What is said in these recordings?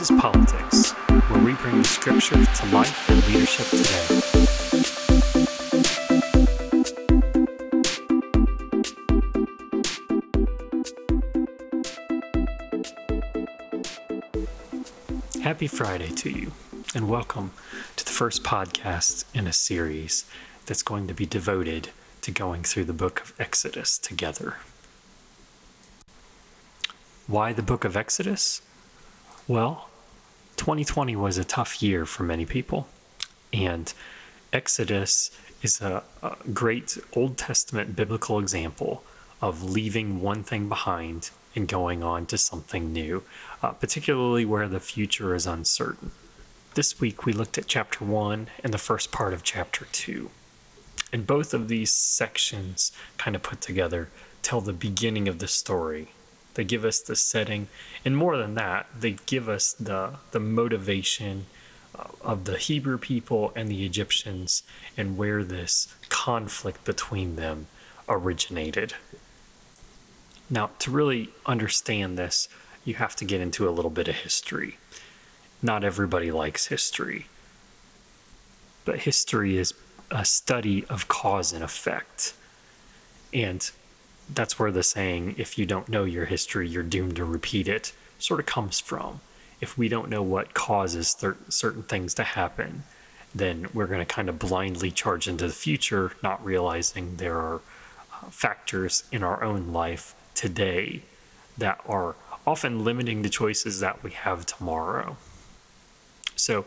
This is Politics, where we bring the scripture to life and leadership today. Happy Friday to you, and welcome to the first podcast in a series that's going to be devoted to going through the book of Exodus together. Why the book of Exodus? Well, 2020 was a tough year for many people, and Exodus is a, a great Old Testament biblical example of leaving one thing behind and going on to something new, uh, particularly where the future is uncertain. This week we looked at chapter 1 and the first part of chapter 2. And both of these sections, kind of put together, tell the beginning of the story. They give us the setting, and more than that, they give us the, the motivation uh, of the Hebrew people and the Egyptians and where this conflict between them originated. Now, to really understand this, you have to get into a little bit of history. Not everybody likes history, but history is a study of cause and effect. And that's where the saying, if you don't know your history, you're doomed to repeat it, sort of comes from. If we don't know what causes certain things to happen, then we're going to kind of blindly charge into the future, not realizing there are uh, factors in our own life today that are often limiting the choices that we have tomorrow. So,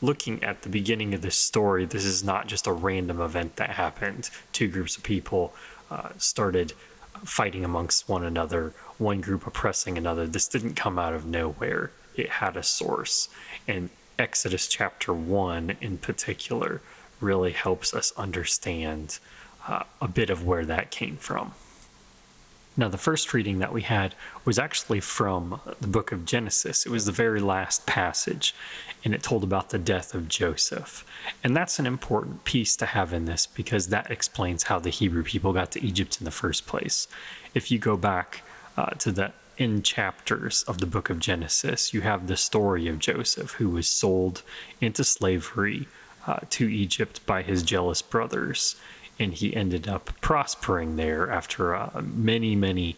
looking at the beginning of this story, this is not just a random event that happened. Two groups of people uh, started fighting amongst one another, one group oppressing another. This didn't come out of nowhere, it had a source. And Exodus chapter 1 in particular really helps us understand uh, a bit of where that came from. Now, the first reading that we had was actually from the book of Genesis. It was the very last passage, and it told about the death of Joseph. And that's an important piece to have in this because that explains how the Hebrew people got to Egypt in the first place. If you go back uh, to the end chapters of the book of Genesis, you have the story of Joseph, who was sold into slavery uh, to Egypt by his jealous brothers and he ended up prospering there after uh, many, many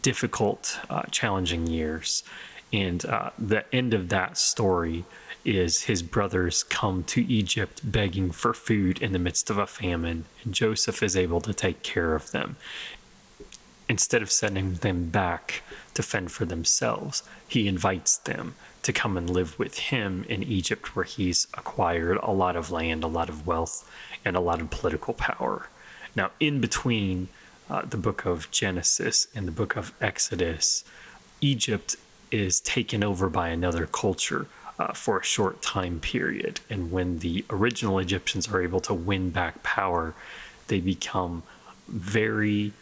difficult, uh, challenging years. And uh, the end of that story is his brothers come to Egypt begging for food in the midst of a famine, and Joseph is able to take care of them. Instead of sending them back to fend for themselves, he invites them to come and live with him in Egypt, where he's acquired a lot of land, a lot of wealth, and a lot of political power. Now, in between uh, the book of Genesis and the book of Exodus, Egypt is taken over by another culture uh, for a short time period. And when the original Egyptians are able to win back power, they become very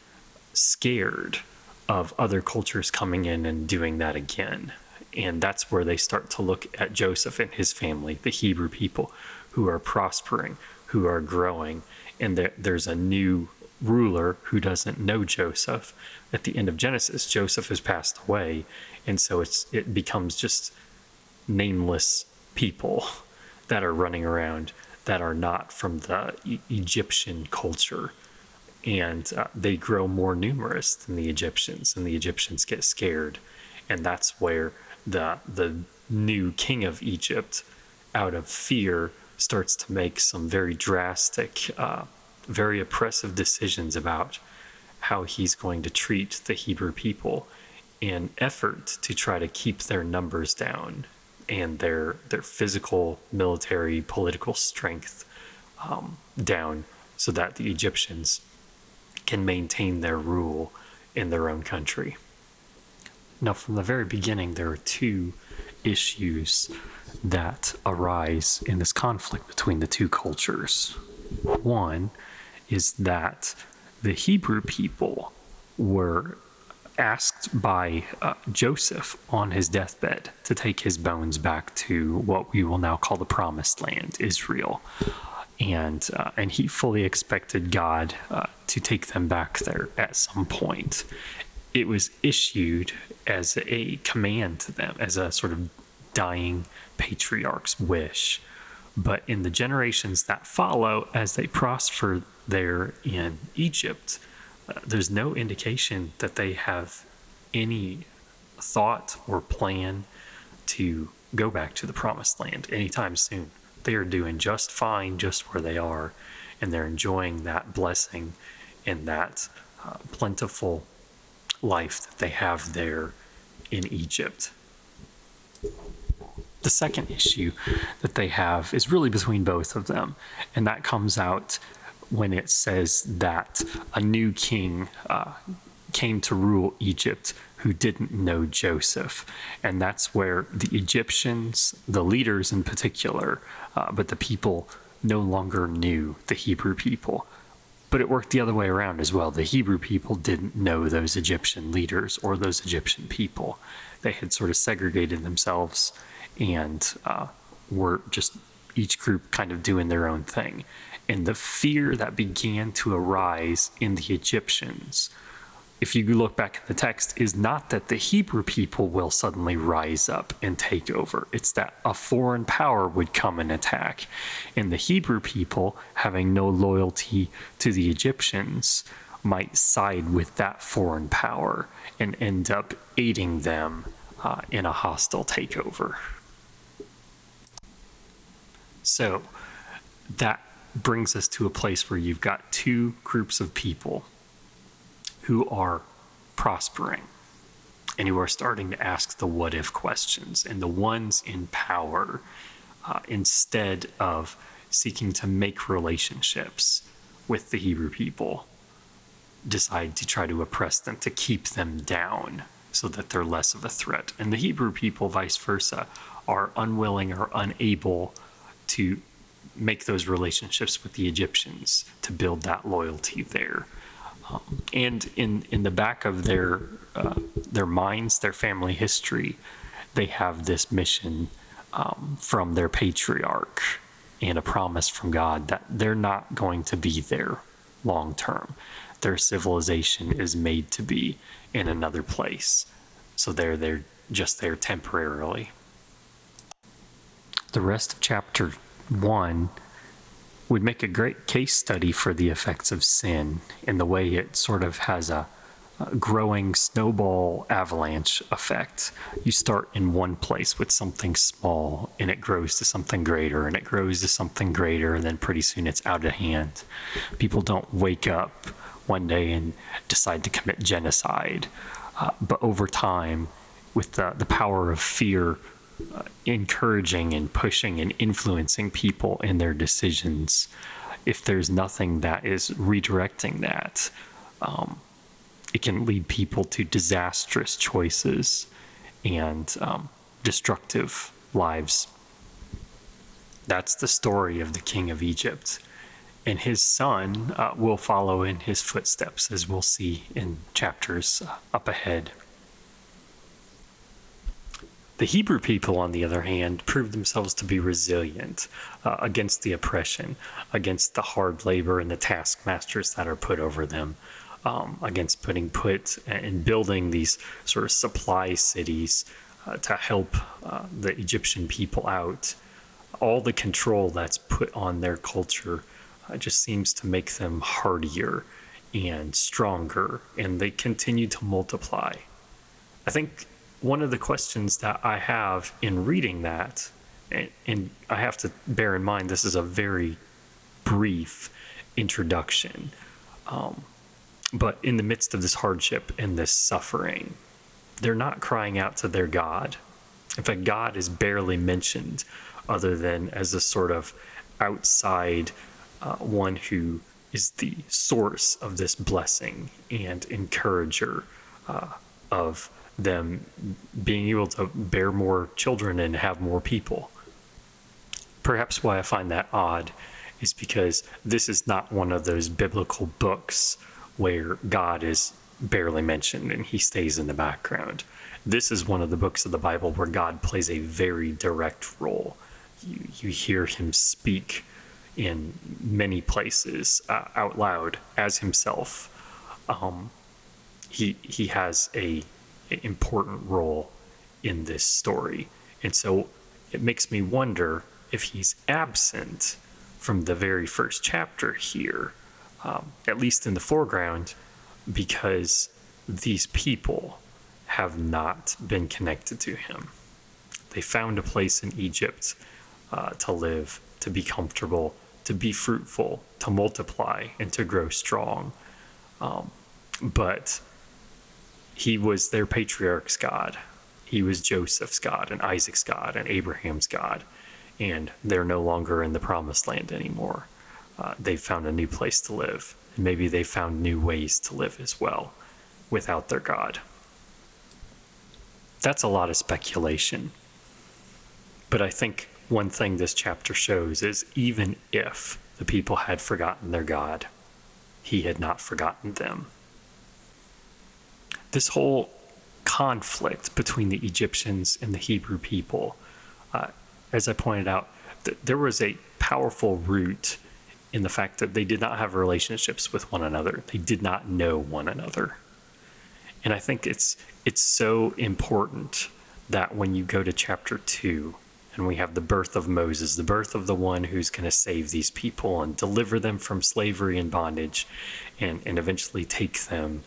scared of other cultures coming in and doing that again. And that's where they start to look at Joseph and his family, the Hebrew people, who are prospering, who are growing, and there, there's a new ruler who doesn't know Joseph. At the end of Genesis, Joseph has passed away, and so it's it becomes just nameless people that are running around that are not from the e- Egyptian culture. And uh, they grow more numerous than the Egyptians, and the Egyptians get scared. And that's where the, the new king of Egypt, out of fear, starts to make some very drastic, uh, very oppressive decisions about how he's going to treat the Hebrew people in effort to try to keep their numbers down and their their physical, military, political strength um, down, so that the Egyptians can maintain their rule in their own country. Now, from the very beginning, there are two issues that arise in this conflict between the two cultures. One is that the Hebrew people were asked by uh, Joseph on his deathbed to take his bones back to what we will now call the Promised Land, Israel. And, uh, and he fully expected God uh, to take them back there at some point. It was issued as a command to them, as a sort of dying patriarch's wish. But in the generations that follow, as they prosper there in Egypt, uh, there's no indication that they have any thought or plan to go back to the promised land anytime soon. They are doing just fine just where they are, and they're enjoying that blessing and that uh, plentiful life that they have there in Egypt. The second issue that they have is really between both of them, and that comes out when it says that a new king uh, came to rule Egypt who didn't know Joseph. And that's where the Egyptians, the leaders in particular, uh, but the people no longer knew the Hebrew people. But it worked the other way around as well. The Hebrew people didn't know those Egyptian leaders or those Egyptian people. They had sort of segregated themselves and uh, were just each group kind of doing their own thing. And the fear that began to arise in the Egyptians if you look back in the text, is not that the Hebrew people will suddenly rise up and take over. It's that a foreign power would come and attack. And the Hebrew people, having no loyalty to the Egyptians, might side with that foreign power and end up aiding them uh, in a hostile takeover. So that brings us to a place where you've got two groups of people who are prospering and who are starting to ask the what if questions. And the ones in power, uh, instead of seeking to make relationships with the Hebrew people, decide to try to oppress them, to keep them down so that they're less of a threat. And the Hebrew people, vice versa, are unwilling or unable to make those relationships with the Egyptians to build that loyalty there. Um, and in in the back of their uh, their minds, their family history, they have this mission um, from their patriarch and a promise from God that they're not going to be there long term. Their civilization is made to be in another place, so they're they're just there temporarily. The rest of chapter one would make a great case study for the effects of sin in the way it sort of has a, growing snowball avalanche effect. You start in one place with something small and it grows to something greater and it grows to something greater and then pretty soon it's out of hand. People don't wake up one day and decide to commit genocide. Uh, but over time, with the, the power of fear encouraging and pushing and influencing people in their decisions. If there's nothing that is redirecting that um, it can lead people to disastrous choices and um, destructive lives. That's the story of the king of egypt. And his son uh, will follow in his footsteps as we'll see in chapters uh, up ahead the Hebrew people, on the other hand, proved themselves to be resilient uh, against the oppression, against the hard labor and the taskmasters that are put over them, um, against putting put and building these sort of supply cities uh, to help uh, the Egyptian people out. All the control that's put on their culture uh, just seems to make them hardier and stronger, and they continue to multiply. I think one of the questions that I have in reading that, and, and, I have to bear in mind this is a very brief introduction, um, but in the midst of this hardship and this suffering, they're not crying out to their God. In fact, God is barely mentioned other than as a sort of outside uh, one who is the source of this blessing and encourager uh, of them being able to bear more children and have more people. Perhaps why I find that odd is because this is not one of those biblical books where God is barely mentioned and he stays in the background. This is one of the books of the Bible where God plays a very direct role. You, you hear him speak in many places uh, out loud as himself. Um, he he has a important role in this story. And so it makes me wonder if he's absent from the very first chapter here, um, at least in the foreground, because these people have not been connected to him. They found a place in Egypt uh, to live, to be comfortable, to be fruitful, to multiply, and to grow strong. Um, but he was their patriarch's God. He was Joseph's God, and Isaac's God, and Abraham's God. And they're no longer in the promised land anymore. Uh, they found a new place to live. And maybe they found new ways to live as well without their God. That's a lot of speculation. But I think one thing this chapter shows is even if the people had forgotten their God, he had not forgotten them. This whole conflict between the Egyptians and the Hebrew people, uh, as I pointed out, th- there was a powerful root in the fact that they did not have relationships with one another. They did not know one another. And I think it's it's so important that when you go to chapter 2 and we have the birth of Moses, the birth of the one who's going to save these people and deliver them from slavery and bondage and, and eventually take them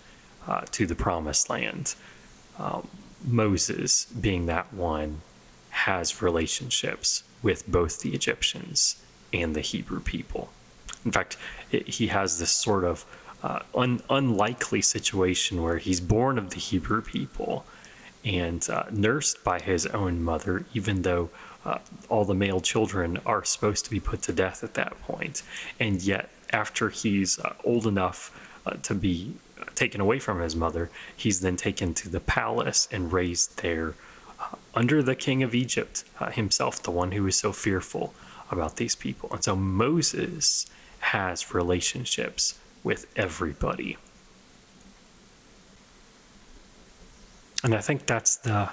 uh, to the promised land. Um, Moses, being that one, has relationships with both the Egyptians and the Hebrew people. In fact, it, he has this sort of uh, un, unlikely situation where he's born of the Hebrew people and uh, nursed by his own mother, even though uh, all the male children are supposed to be put to death at that point. And yet, after he's uh, old enough uh, to be taken away from his mother, he's then taken to the palace and raised there uh, under the king of Egypt uh, himself, the one who is so fearful about these people. And so Moses has relationships with everybody. And I think that's the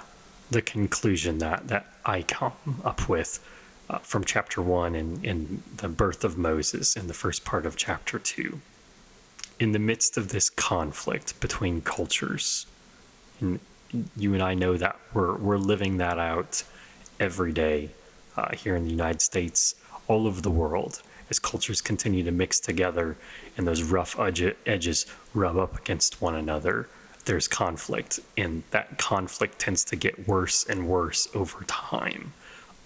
the conclusion that, that I come up with uh, from chapter one and in the birth of Moses in the first part of chapter two. In the midst of this conflict between cultures, and you and I know that we're, we're living that out every day uh, here in the United States, all over the world, as cultures continue to mix together and those rough edges rub up against one another there's conflict, and that conflict tends to get worse and worse over time,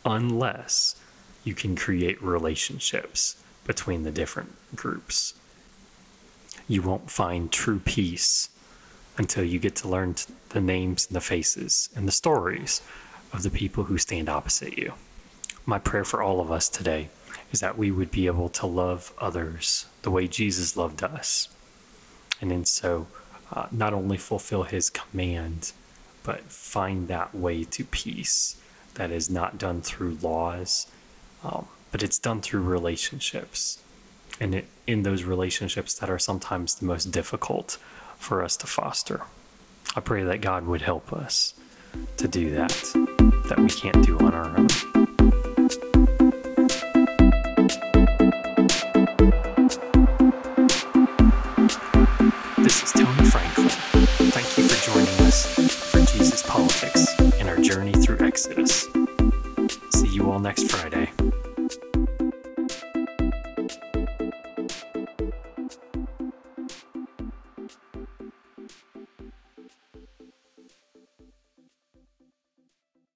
unless you can create relationships between the different groups. You won't find true peace until you get to learn the names and the faces and the stories of the people who stand opposite you. My prayer for all of us today is that we would be able to love others the way Jesus loved us. And in so, uh, not only fulfill his command, but find that way to peace that is not done through laws, um, but it's done through relationships. And in those relationships that are sometimes the most difficult for us to foster. I pray that God would help us to do that, that we can't do on our own.